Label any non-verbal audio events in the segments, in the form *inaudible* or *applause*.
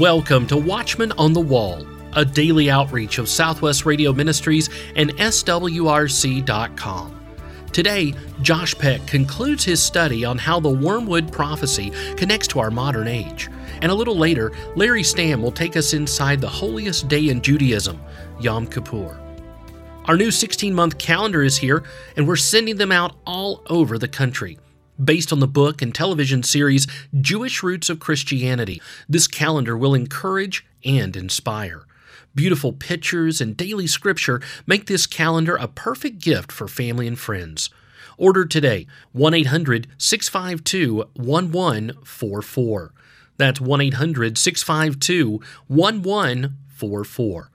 Welcome to Watchman on the Wall, a daily outreach of Southwest Radio Ministries and SWRC.com. Today, Josh Peck concludes his study on how the wormwood prophecy connects to our modern age. And a little later, Larry Stamm will take us inside the holiest day in Judaism, Yom Kippur. Our new 16 month calendar is here, and we're sending them out all over the country. Based on the book and television series Jewish Roots of Christianity, this calendar will encourage and inspire. Beautiful pictures and daily scripture make this calendar a perfect gift for family and friends. Order today 1 800 652 1144. That's 1 800 652 1144.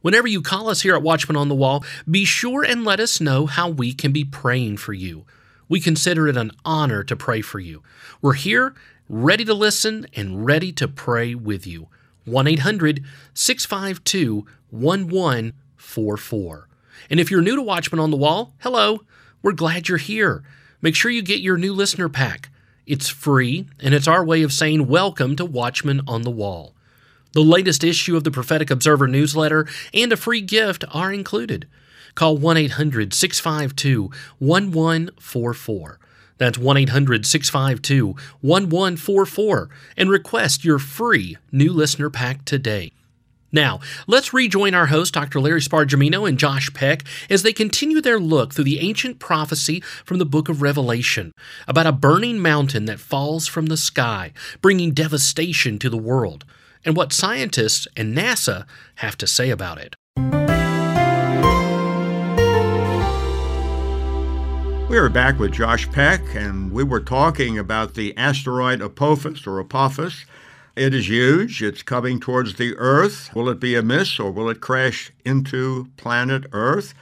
Whenever you call us here at Watchman on the Wall, be sure and let us know how we can be praying for you. We consider it an honor to pray for you. We're here, ready to listen and ready to pray with you. 1 800 652 1144. And if you're new to Watchman on the Wall, hello, we're glad you're here. Make sure you get your new listener pack. It's free, and it's our way of saying welcome to Watchman on the Wall. The latest issue of the Prophetic Observer newsletter and a free gift are included. Call 1 800 652 1144. That's 1 800 652 1144 and request your free new listener pack today. Now, let's rejoin our host, Dr. Larry Spargimino and Josh Peck, as they continue their look through the ancient prophecy from the book of Revelation about a burning mountain that falls from the sky, bringing devastation to the world, and what scientists and NASA have to say about it. We are back with Josh Peck, and we were talking about the asteroid Apophis or Apophis. It is huge. It's coming towards the Earth. Will it be a miss or will it crash into planet Earth?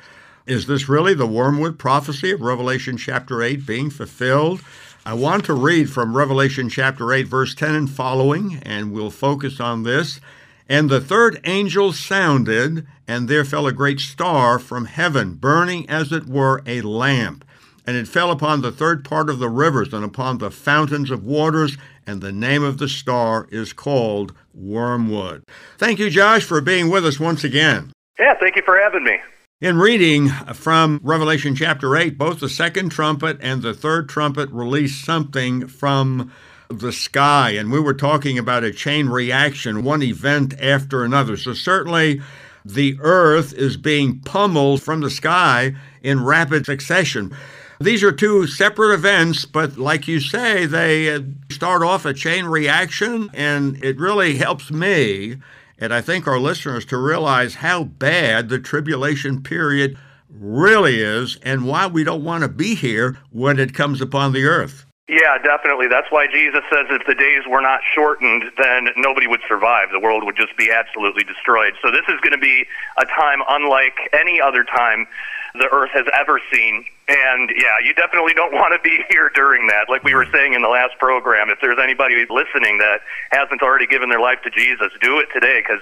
Is this really the wormwood prophecy of Revelation chapter 8 being fulfilled? I want to read from Revelation chapter 8, verse 10 and following, and we'll focus on this. And the third angel sounded, and there fell a great star from heaven, burning as it were a lamp and it fell upon the third part of the rivers and upon the fountains of waters, and the name of the star is called Wormwood. Thank you, Josh, for being with us once again. Yeah, thank you for having me. In reading from Revelation chapter 8, both the second trumpet and the third trumpet release something from the sky, and we were talking about a chain reaction, one event after another. So, certainly, the earth is being pummeled from the sky in rapid succession. These are two separate events, but like you say, they uh, start off a chain reaction, and it really helps me, and I think our listeners, to realize how bad the tribulation period really is and why we don't want to be here when it comes upon the earth. Yeah, definitely. That's why Jesus says if the days were not shortened, then nobody would survive. The world would just be absolutely destroyed. So this is going to be a time unlike any other time the earth has ever seen. And yeah, you definitely don't want to be *laughs* here during that. Like we were mm-hmm. saying in the last program, if there's anybody listening that hasn't already given their life to Jesus, do it today because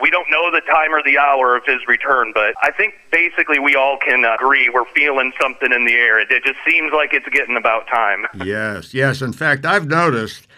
we don't know the time or the hour of his return. But I think basically we all can agree we're feeling something in the air. It, it just seems like it's getting about time. *laughs* Yes, yes. In fact, I've noticed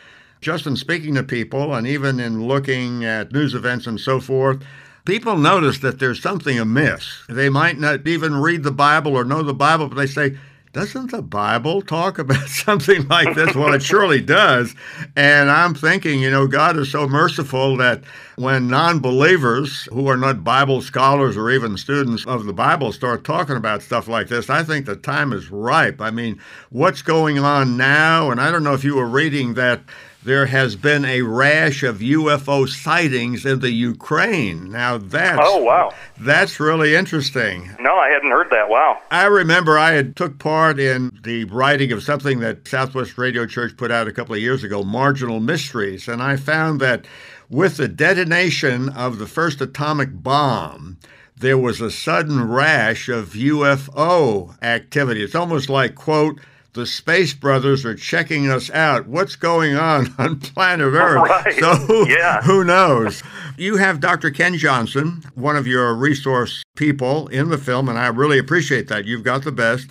just in speaking to people and even in looking at news events and so forth people notice that there's something amiss. They might not even read the Bible or know the Bible, but they say, doesn't the Bible talk *laughs* about something like this? well, it surely does. And I'm thinking, you know, God is so merciful that when non believers who are not Bible scholars or even students of the Bible start talking about stuff like this, I think the time is ripe. I mean, what's going on now? And I don't know if you were reading that there has been a rash of UFO sightings in the Ukraine. Now that's oh wow, that's really interesting. No, I hadn't heard that. Wow. I remember I had took part in the writing of something that Southwest Radio Church put out a couple of years ago, Marginal Mysteries, and I found that with the detonation of the first atomic bomb. There was a sudden rash of UFO activity. It's almost like, quote, the Space Brothers are checking us out. What's going on *laughs* on planet Earth? Right. So *laughs* yeah. who knows? You have Dr. Ken Johnson, one of your resource people in the film, and I really appreciate that. You've got the best.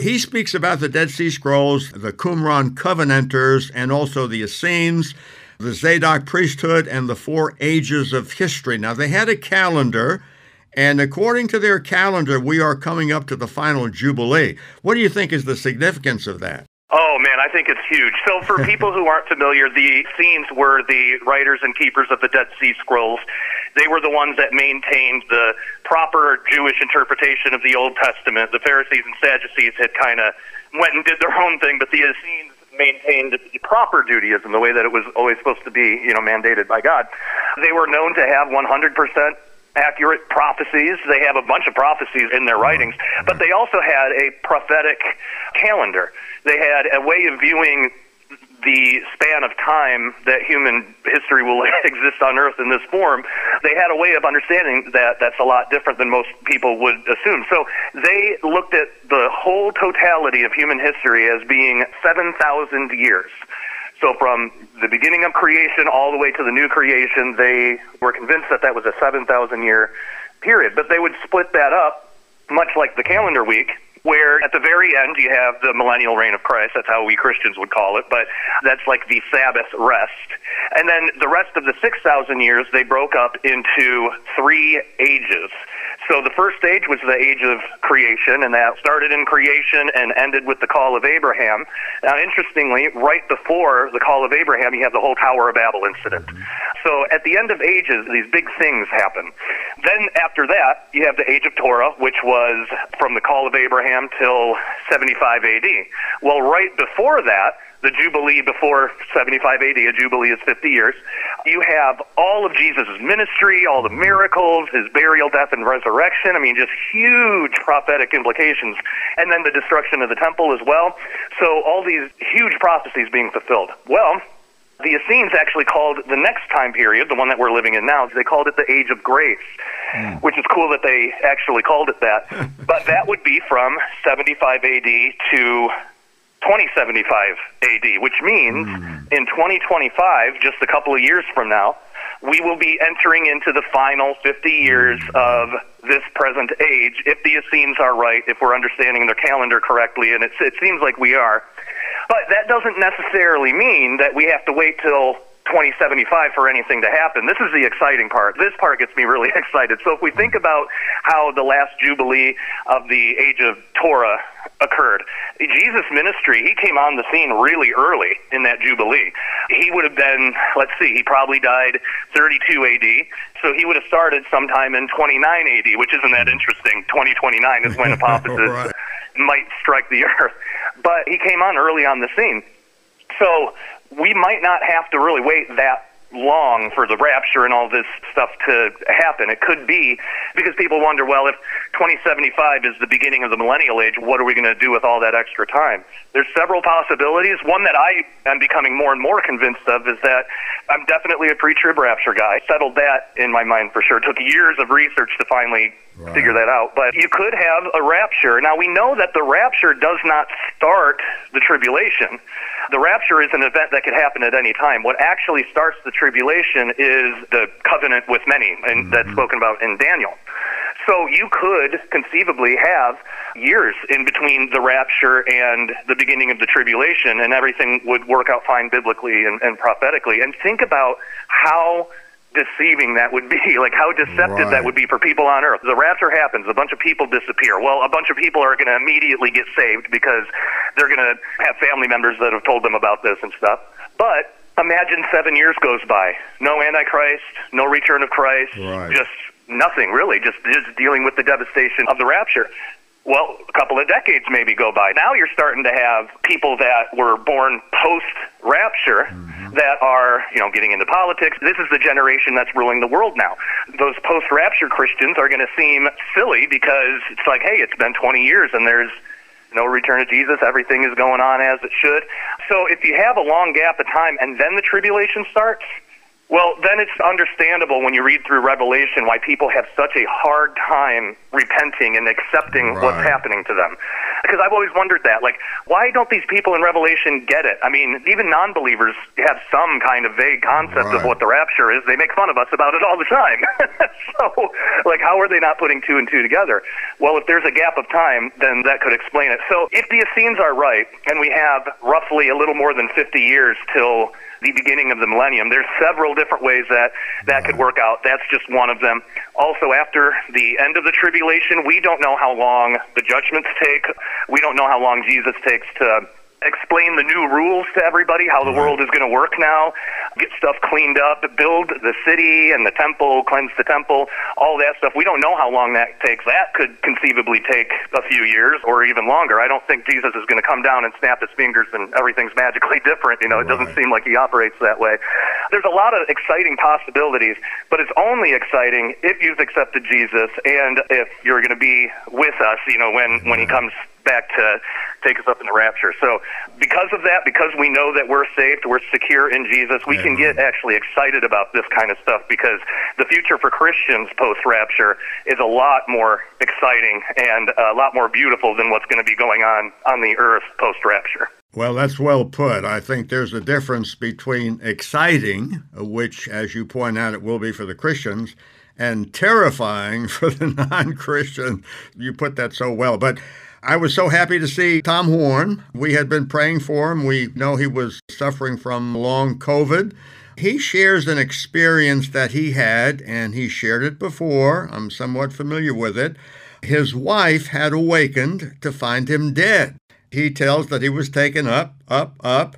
He speaks about the Dead Sea Scrolls, the Qumran Covenanters, and also the Essenes. the Zadok priesthood and the four ages of history. Now, they had a calendar, and according to their calendar, we are coming up to the final Jubilee. What do you think is the significance of that? Oh man, I think it's huge. So for *laughs* people who aren't familiar, the Essenes were the writers and keepers of the Dead Sea Scrolls. They were the ones that maintained the proper Jewish interpretation of the Old Testament. The Pharisees and Sadducees had kind of went and did their own thing, but the Essenes maintained the proper Judaism, the way that it was always supposed to be, you know, mandated by God. They were known to have 100% accurate prophecies. They have a bunch of prophecies in their writings, mm-hmm. but they also had a prophetic calendar. They had a way of viewing the span of time that human history will *laughs* exist on Earth in this form, they had a way of understanding that that's a lot different than most people would assume. So they looked at the whole totality of human history as being 7,000 years. So from the beginning of creation all the way to the new creation, they were convinced that that was a 7,000 year period. But they would split that up, much like the calendar week, where at the very end you have the millennial reign of Christ. That's how we Christians would call it, but that's like the Sabbath rest. And then the rest of the 6,000 years, they broke up into three ages. So the first stage was the age of creation, and that started in creation and ended with the call of Abraham. Now, interestingly, right before the call of Abraham, you have the whole Tower of Babel incident. So at the end of ages, these big things happen. Then after that, you have the age of Torah, which was from the call of Abraham till 75 AD. Well, right before that, the Jubilee before 75 AD, a Jubilee is 50 years. You have all of Jesus' ministry, all the miracles, his burial, death, and resurrection. I mean, just huge prophetic implications. And then the destruction of the temple as well. So all these huge prophecies being fulfilled. Well, the Essenes actually called the next time period, the one that we're living in now, they called it the Age of Grace, mm. which is cool that they actually called it that. *laughs* but that would be from 75 AD to 2075 AD, which means mm. in 2025, just a couple of years from now, we will be entering into the final 50 years mm. of this present age, if the Essenes are right, if we're understanding their calendar correctly, and it seems like we are. But that doesn't necessarily mean that we have to wait till 2075 for anything to happen. This is the exciting part. This part gets me really *laughs* excited. So if we think about how the last jubilee of the age of Torah occurred, Jesus' ministry, he came on the scene really early in that jubilee. He would have been, let's see, he probably died 32 AD. So he would have started sometime in 29 AD, which isn't that interesting. 2029 is when *laughs* Apophis right. might strike the *laughs* earth. But he came on early on the scene. So we might not have to really wait that long for the rapture and all this stuff to happen. It could be because people wonder, well, if 2075 is the beginning of the millennial age, what are we going to do with all that extra time? There's several possibilities. One that I am becoming more and more convinced of is that I'm definitely a pre-trib rapture guy. Settled that in my mind for sure. It took years of research to finally right. figure that out. But you could have a rapture. Now we know that the rapture does not start the tribulation. The rapture is an event that could happen at any time. What actually starts the tribulation is the covenant with many, and mm-hmm. that's spoken about in Daniel. So you could conceivably have years in between the rapture and the beginning of the tribulation, and everything would work out fine biblically and, and prophetically. And think about how deceiving that would be, *laughs* like how deceptive right. that would be for people on earth. The rapture happens, a bunch of people disappear. Well, a bunch of people are going to immediately get saved because they're going to have family members that have told them about this and stuff. But imagine seven years goes by, no Antichrist, no return of Christ, right. just nothing really, just, just dealing with the devastation of the rapture. Well, a couple of decades maybe go by. Now you're starting to have people that were born post rapture mm-hmm. that are, you know, getting into politics. This is the generation that's ruling the world now. Those post rapture Christians are going to seem silly because it's like, hey, it's been 20 years and there's no return of Jesus. Everything is going on as it should. So if you have a long gap of time and then the tribulation starts, well, then it's understandable when you read through Revelation why people have such a hard time repenting and accepting right. what's happening to them. Because I've always wondered that. Like, why don't these people in Revelation get it? I mean, even non believers have some kind of vague concept Right. of what the rapture is. They make fun of us about it all the time. *laughs* so, like, how are they not putting two and two together? Well, if there's a gap of time, then that could explain it. So, if the Essenes are right, and we have roughly a little more than 50 years till the beginning of the millennium. There's several different ways that that could work out. That's just one of them. Also, after the end of the tribulation, we don't know how long the judgments take. We don't know how long Jesus takes to explain the new rules to everybody, how the mm-hmm. world is going to work now, get stuff cleaned up, build the city and the temple, cleanse the temple, all that stuff. We don't know how long that takes. That could conceivably take a few years or even longer. I don't think Jesus is going to come down and snap his fingers and everything's magically *laughs* different. You know, it doesn't seem like he operates that way. There's a lot of exciting possibilities, but it's only exciting if you've accepted Jesus and if you're going to be with us, you know, when, when he mm-hmm. comes back to take us up in the rapture. So, because of that, because we know that we're saved, we're secure in Jesus, we can get actually excited about this kind of stuff because the future for Christians post rapture is a lot more exciting and a lot more beautiful than what's going to be going on on the earth post rapture. Well, that's well put. I think there's a difference between exciting, which, as you point out, it will be for the Christians, and terrifying *laughs* for the non Christian. You put that so well. But I was so happy to see Tom Horn. We had been praying for him. We know he was suffering from long COVID. He shares an experience that he had, and he shared it before. I'm somewhat familiar with it. His wife had awakened to find him dead. He tells that he was taken up, up, up.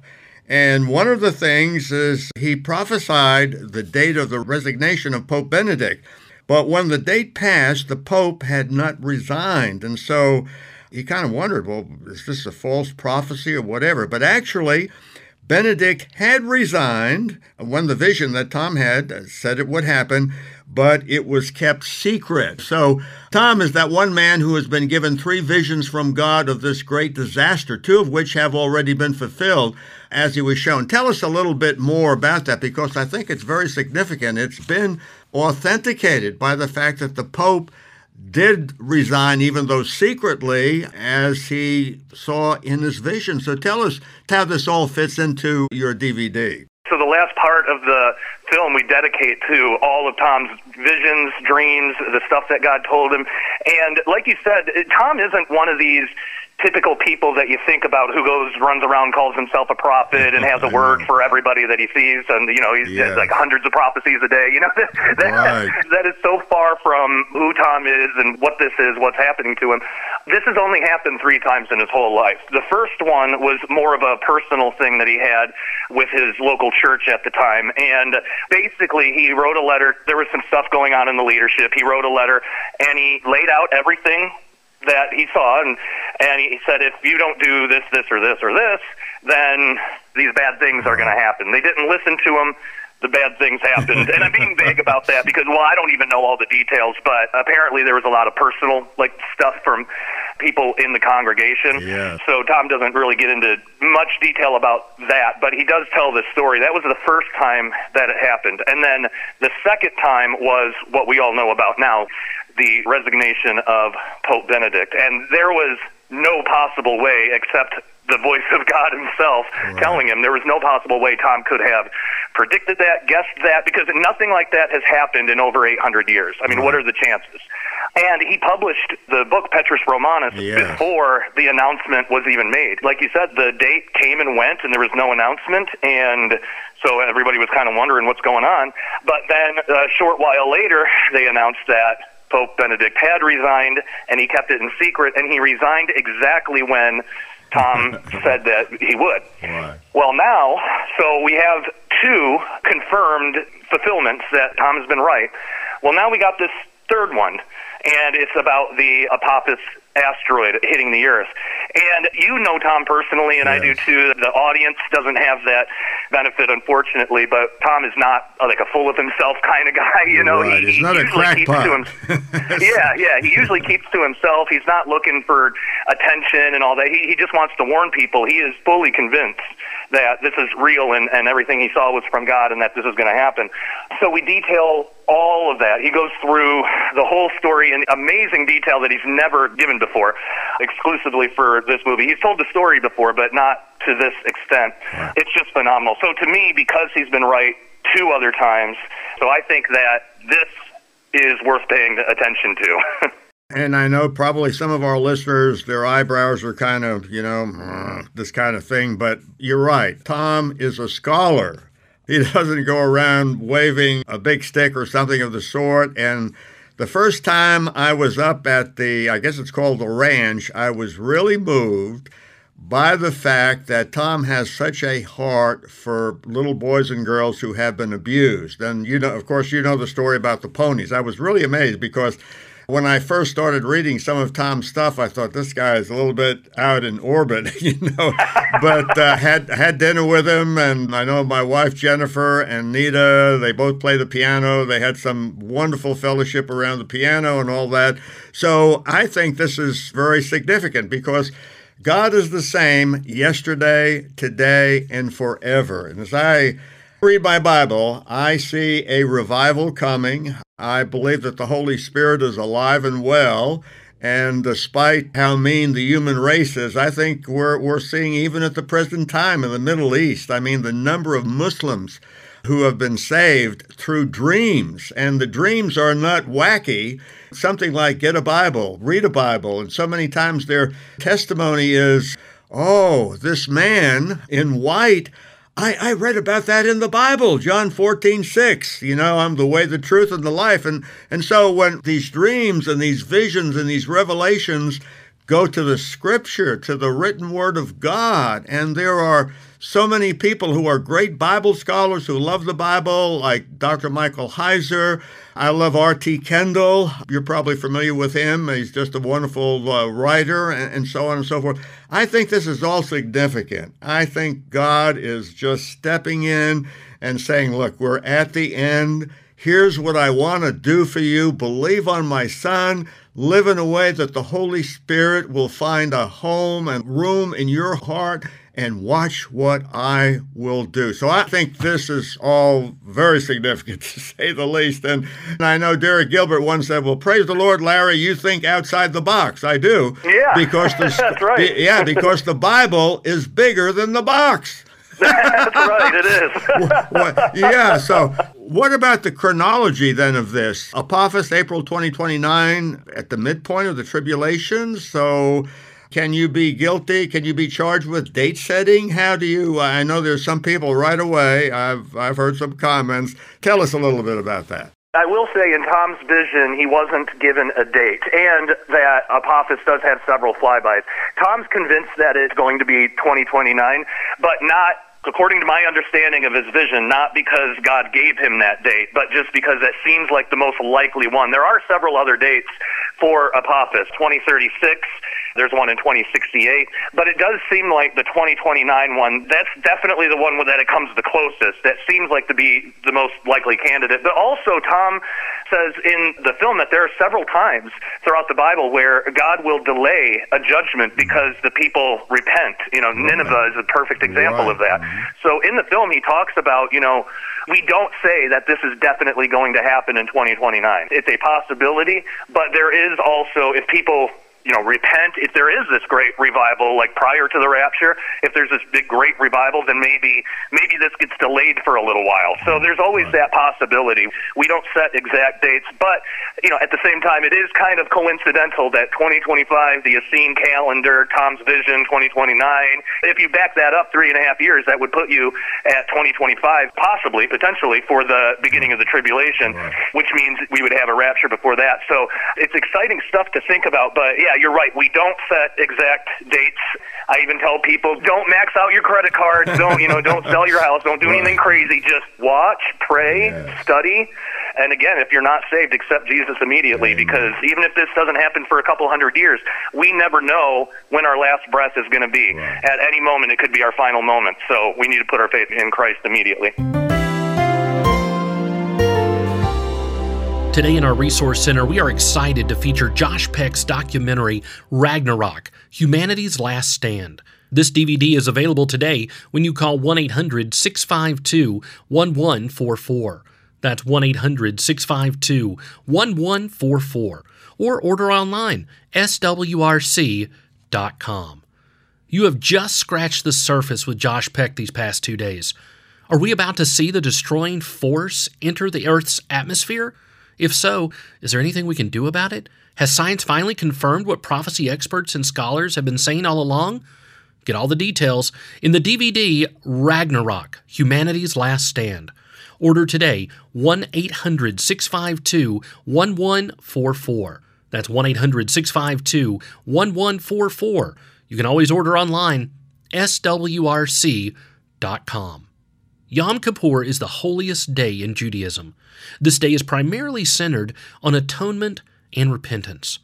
And one of the things is he prophesied the date of the resignation of Pope Benedict. But when the date passed, the Pope had not resigned. And so he kind of wondered, well, is this a false prophecy or whatever? But actually, Benedict had resigned uh, when the vision that Tom had uh, said it would happen, but it was kept secret. So, Tom is that one man who has been given three visions from God of this great disaster, two of which have already been fulfilled, as he was shown. Tell us a little bit more about that because I think it's very significant. It's been authenticated by the fact that the Pope did resign, even though secretly, as he saw in his vision. So tell us how this all fits into your DVD. So the last part of the film we dedicate to all of Tom's visions, dreams, the stuff that God told him. And like you said, Tom isn't one of these typical people that you think about who goes runs around calls himself a prophet and has a *laughs* word for everybody that he sees and you know he's Yeah. like hundreds of prophecies a day you know? *laughs* That, Right. that is so far from who Tom is and what this is what's happening to him. This has only happened three times in his whole life. The first one was more of a personal thing that he had with his local church at the time. And basically he wrote a letter. There was some stuff going on in the leadership. He wrote a letter and he laid out everything that he saw, and and he said, if you don't do this, this, or this, or this, then these bad things are going to happen. They didn't listen to him. The bad things happened, and I'm being *laughs* vague about that because, well, I don't even know all the details, but apparently there was a lot of personal like stuff from people in the congregation. Yeah. So Tom doesn't really get into much detail about that, but he does tell this story. That was the first time that it happened, and then the second time was what we all know about now, the resignation of Pope Benedict, and there was no possible way except the voice of God Himself telling him there was no possible way Tom could have predicted that, guessed that, because nothing like that has happened in over 800 years. I mean, what are the chances? And he published the book Petrus Romanus Yeah. before the announcement was even made. Like you said, the date came and went, and there was no announcement, and so everybody was kind of wondering what's going on. But then a short while later, they announced that Pope Benedict had resigned, and he kept it in secret, and he resigned exactly when Tom *laughs* said that he would. Right. Well, now, so we have two confirmed fulfillments that Tom has been right. Well, now we got this third one, and it's about the Apophis asteroid hitting the Earth. And you know Tom personally, and yes. I do too. The audience doesn't have that benefit, unfortunately, but Tom is not like a full of himself *laughs* kind of guy. You know, right. he, he not usually keeps to him. *laughs* yeah, yeah. He usually keeps to himself. He's not looking for attention and all that. He he just wants to warn people. He is fully convinced that this is real and, and everything he saw was from God and that this is going to happen. So we detail all of that. He goes through the whole story in amazing detail that he's never given before, exclusively for this movie. He's told the story before, but not to this extent. It's just phenomenal. So to me, because he's been right two other times, so I think that this is worth paying attention to. *laughs* And I know probably some of our listeners, their eyebrows are kind of, you know, uh, this kind of thing, but you're right. Tom is a scholar. He *laughs* doesn't go around waving a big stick or something of the sort. And the first time I was up at the, I guess it's called the ranch, I was really moved by the fact that Tom has such a heart for little boys and girls who have been abused. And you know, of course, you know the story about the ponies. I was really amazed because when I first started reading some of Tom's stuff, I thought this guy is a little bit out in orbit, *laughs* you know. but uh, had had dinner with him, and I know my wife Jennifer and Nita. They both play the piano. They had some wonderful fellowship around the piano and all that. So I think this is very significant because. God is the same yesterday, today, and forever. And as I read my Bible, I see a revival coming. I believe that the Holy Spirit is alive and well. And despite how mean the human race is, I think we're, we're seeing even at the present time in the Middle East, I mean, the number of Muslims who have been saved through dreams. And the dreams are not wacky. Something like get a Bible, read a Bible. And so many times their testimony is, oh, this man in white I, I read about that in the Bible, John 14, 6. You know, I'm the way, the truth, and the life. And, and so when these dreams and these visions and these revelations go to the scripture, to the written word of God, and there are so many people who are great Bible scholars who love the Bible, like Dr. Michael Heiser. I love R.T. Kendall. You're probably familiar with him. He's just a wonderful uh, writer, and, and so on and so forth. I think this is all significant. I think God is just stepping in and saying, Look, we're at the end. Here's what I want to do for you. Believe on my son. Live in a way that the Holy Spirit will find a home and room in your heart and watch what I will do. So I think this is all very significant *laughs* to say the least. And, I know Derek Gilbert once said, Well, praise the Lord, Larry, you think outside the box. I do. Yeah. Because the, *laughs* That's right. yeah, because the Bible is bigger than the box. *laughs* That's right, it is. well, yeah, so what about the chronology then of this? Apophis, April 2029, at the midpoint of the tribulation. So can you be guilty? Can you be charged with date setting? How do you? I know there's some people right away. I've I've heard some comments. Tell us a little bit about that. I will say in Tom's vision, he wasn't given a date, and that Apophis does have several flybys. Tom's convinced that it's going to be 2029, but not according to my understanding of his vision, not because God gave him that date, but just because that seems like the most likely one. There are several other dates for Apophis 2036, there's one in 2068, but it does seem like the 2029 one, that's definitely the one that it comes the closest. That seems like to be the most likely candidate. But also, Tom says in the film that there are several times throughout the Bible where God will delay a judgment because the people repent. You know, Nineveh is a perfect example right. of that. So in the film, he talks about, you know, we don't say that this is definitely going to happen in 2029. It's a possibility, but there is also, if people you know, repent. If there is this great revival, like prior to the rapture, if there's this big great revival, then maybe maybe this gets delayed for a little while. So there's always that possibility. We don't set exact dates, but you know, at the same time, it is kind of coincidental that 2025, the Essene calendar, Tom's Vision, 2029. If you back that up three and a half years, that would put you at 2025, possibly, potentially, for the beginning of the tribulation, right. which means we would have a rapture before that. So it's exciting stuff to think about. But yeah, you're right. We don't set exact dates. I even tell people don't max out your credit cards. Don't you know? Don't *laughs* sell your house. Don't do anything crazy. Just watch, pray, study, And again, if you're not saved, accept Jesus immediately Amen. because even if this doesn't happen for a couple hundred years, we never know when our last breath is going to be. Right. At any moment, it could be our final moment. So we need to put our faith in Christ immediately. Today in our Resource Center, we are excited to feature Josh Peck's documentary, Ragnarok Humanity's Last Stand. This DVD is available today when you call 1 800 652 1144. That's 1 800 652 1144. Or order online, swrc.com. You have just scratched the surface with Josh Peck these past two days. Are we about to see the destroying force enter the Earth's atmosphere? If so, is there anything we can do about it? Has science finally confirmed what prophecy experts and scholars have been saying all along? Get all the details in the DVD Ragnarok Humanity's Last Stand. Order today 1 800 652 1144. That's 1 800 652 1144. You can always order online, swrc.com. Yom Kippur is the holiest day in Judaism. This day is primarily centered on atonement and repentance.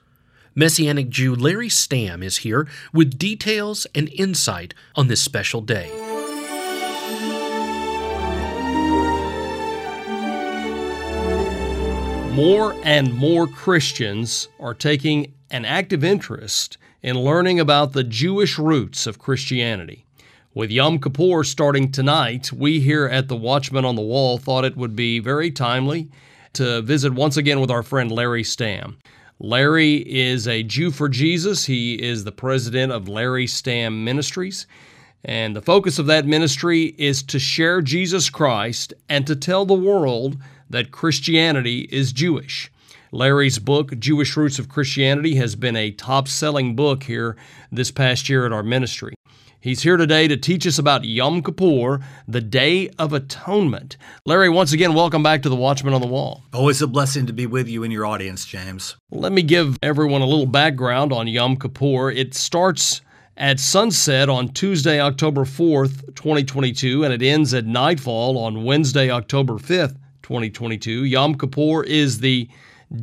Messianic Jew Larry Stamm is here with details and insight on this special day. More and more Christians are taking an active interest in learning about the Jewish roots of Christianity. With Yom Kippur starting tonight, we here at the Watchman on the Wall thought it would be very timely to visit once again with our friend Larry Stamm. Larry is a Jew for Jesus. He is the president of Larry Stamm Ministries. And the focus of that ministry is to share Jesus Christ and to tell the world that Christianity is Jewish. Larry's book, Jewish Roots of Christianity, has been a top selling book here this past year at our ministry. He's here today to teach us about Yom Kippur, the Day of Atonement. Larry, once again, welcome back to the Watchman on the Wall. Always a blessing to be with you and your audience, James. Let me give everyone a little background on Yom Kippur. It starts at sunset on Tuesday, October 4th, 2022, and it ends at nightfall on Wednesday, October 5th, 2022. Yom Kippur is the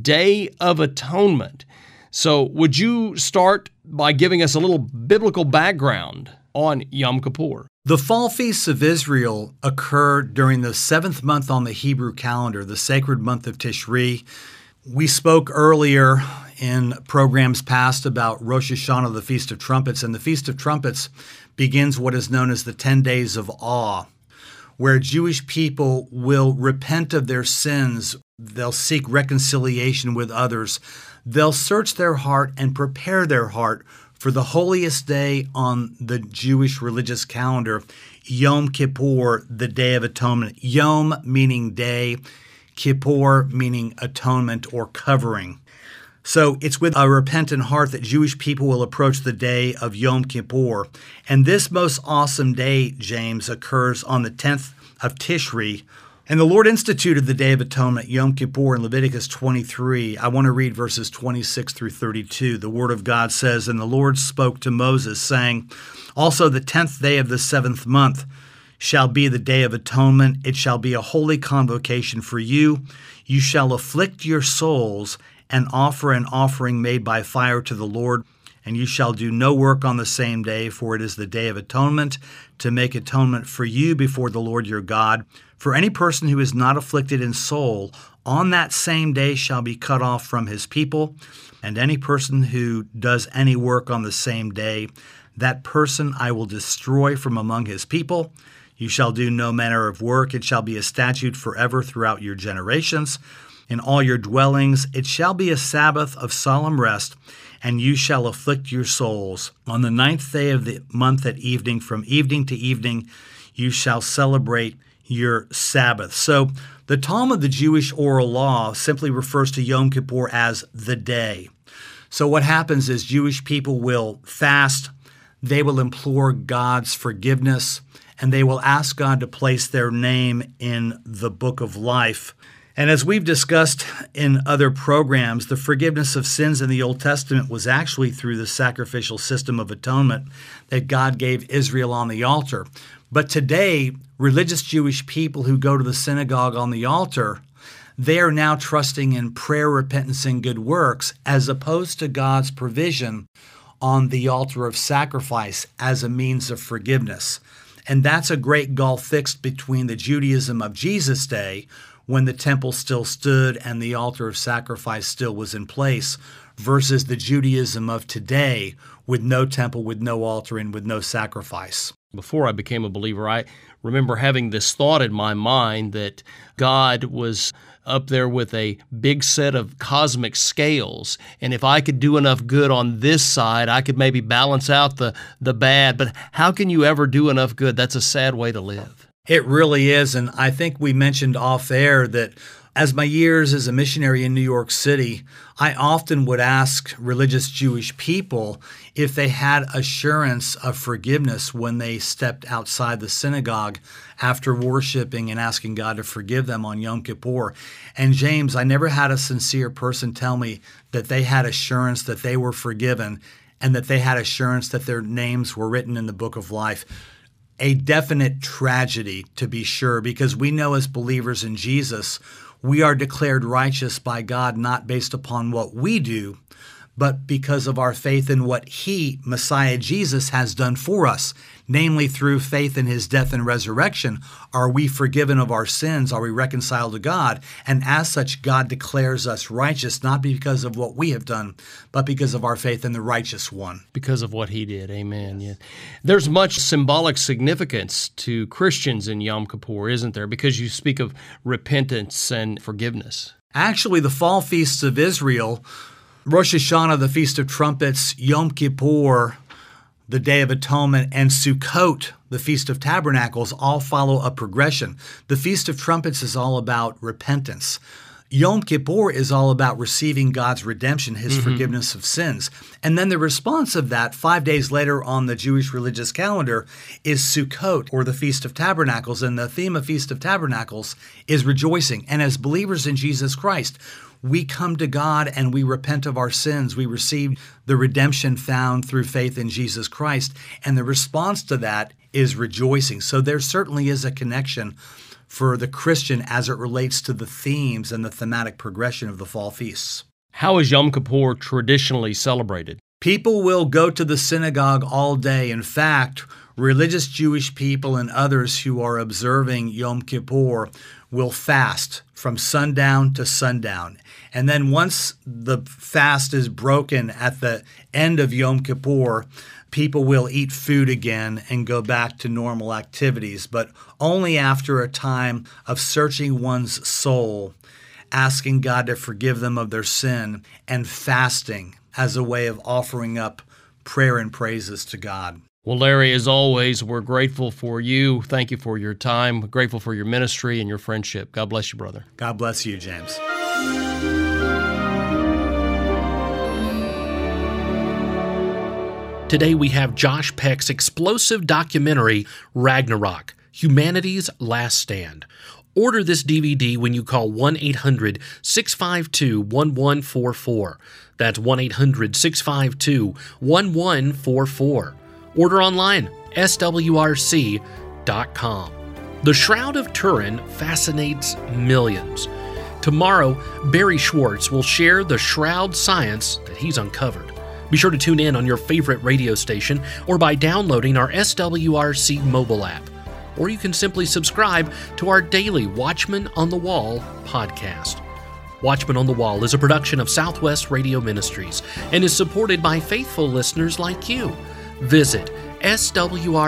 Day of Atonement. So, would you start by giving us a little biblical background on Yom Kippur. The fall feasts of Israel occur during the seventh month on the Hebrew calendar, the sacred month of Tishri. We spoke earlier in programs past about Rosh Hashanah, the Feast of Trumpets, and the Feast of Trumpets begins what is known as the 10 days of awe, where Jewish people will repent of their sins, they'll seek reconciliation with others, they'll search their heart and prepare their heart for the holiest day on the Jewish religious calendar, Yom Kippur, the Day of Atonement. Yom meaning day, Kippur meaning atonement or covering. So it's with a repentant heart that Jewish people will approach the day of Yom Kippur. And this most awesome day, James, occurs on the 10th of Tishri, and the Lord instituted the Day of Atonement, Yom Kippur, in Leviticus 23. I want to read verses 26 through 32. The Word of God says, And the Lord spoke to Moses, saying, Also the tenth day of the seventh month shall be the Day of Atonement. It shall be a holy convocation for you. You shall afflict your souls and offer an offering made by fire to the Lord. And you shall do no work on the same day, for it is the Day of Atonement, to make atonement for you before the Lord your God. For any person who is not afflicted in soul on that same day shall be cut off from his people, and any person who does any work on the same day, that person I will destroy from among his people. You shall do no manner of work, it shall be a statute forever throughout your generations. In all your dwellings, it shall be a Sabbath of solemn rest, and you shall afflict your souls. On the ninth day of the month at evening, from evening to evening, you shall celebrate your Sabbath. So the Talmud, of the Jewish oral law, simply refers to Yom Kippur as the day. So what happens is Jewish people will fast, they will implore God's forgiveness, and they will ask God to place their name in the book of life. And as we've discussed in other programs, the forgiveness of sins in the Old Testament was actually through the sacrificial system of atonement that God gave Israel on the altar. But today, religious Jewish people who go to the synagogue on the altar, they are now trusting in prayer, repentance, and good works as opposed to God's provision on the altar of sacrifice as a means of forgiveness. And that's a great gulf fixed between the Judaism of Jesus' day, when the temple still stood and the altar of sacrifice still was in place, versus the Judaism of today, with no temple, with no altar, and with no sacrifice. Before I became a believer, I remember having this thought in my mind that God was up there with a big set of cosmic scales. And if I could do enough good on this side, I could maybe balance out the, the bad. But how can you ever do enough good? That's a sad way to live. It really is. And I think we mentioned off air that as my years as a missionary in New York City, I often would ask religious Jewish people if they had assurance of forgiveness when they stepped outside the synagogue after worshiping and asking God to forgive them on Yom Kippur. And James, I never had a sincere person tell me that they had assurance that they were forgiven and that they had assurance that their names were written in the book of life a definite tragedy, to be sure, because we know as believers in Jesus, we are declared righteous by God not based upon what we do, but because of our faith in what He, Messiah Jesus, has done for us. Namely, through faith in His death and resurrection, are we forgiven of our sins? Are we reconciled to God? And as such, God declares us righteous, not because of what we have done, but because of our faith in the righteous one. Because of what He did. Amen. Yes. Yeah. There's much symbolic significance to Christians in Yom Kippur, isn't there? Because you speak of repentance and forgiveness. Actually, the fall feasts of Israel Rosh Hashanah, the Feast of Trumpets, Yom Kippur, the Day of Atonement, and Sukkot, the Feast of Tabernacles, all follow a progression. The Feast of Trumpets is all about repentance. Yom Kippur is all about receiving God's redemption, his mm-hmm. forgiveness of sins. And then the response of that, five days later on the Jewish religious calendar, is Sukkot, or the Feast of Tabernacles. And the theme of Feast of Tabernacles is rejoicing. And as believers in Jesus Christ, we come to God and we repent of our sins. We receive the redemption found through faith in Jesus Christ. And the response to that is rejoicing. So there certainly is a connection for the Christian as it relates to the themes and the thematic progression of the fall feasts. How is Yom Kippur traditionally celebrated? People will go to the synagogue all day. In fact, religious Jewish people and others who are observing Yom Kippur will fast from sundown to sundown. And then once the fast is broken at the end of Yom Kippur, people will eat food again and go back to normal activities, but only after a time of searching one's soul, asking God to forgive them of their sin, and fasting as a way of offering up prayer and praises to God. Well, Larry, as always, we're grateful for you. Thank you for your time. We're grateful for your ministry and your friendship. God bless you, brother. God bless you, James. Today we have Josh Peck's explosive documentary, Ragnarok Humanity's Last Stand. Order this DVD when you call 1 800 652 1144. That's 1 800 652 1144. Order online, swrc.com. The Shroud of Turin fascinates millions. Tomorrow, Barrie Schwortz will share the shroud science that he's uncovered. Be sure to tune in on your favorite radio station or by downloading our SWRC mobile app. Or you can simply subscribe to our daily Watchman on the Wall podcast. Watchman on the Wall is a production of Southwest Radio Ministries and is supported by faithful listeners like you. Visit swrc.com.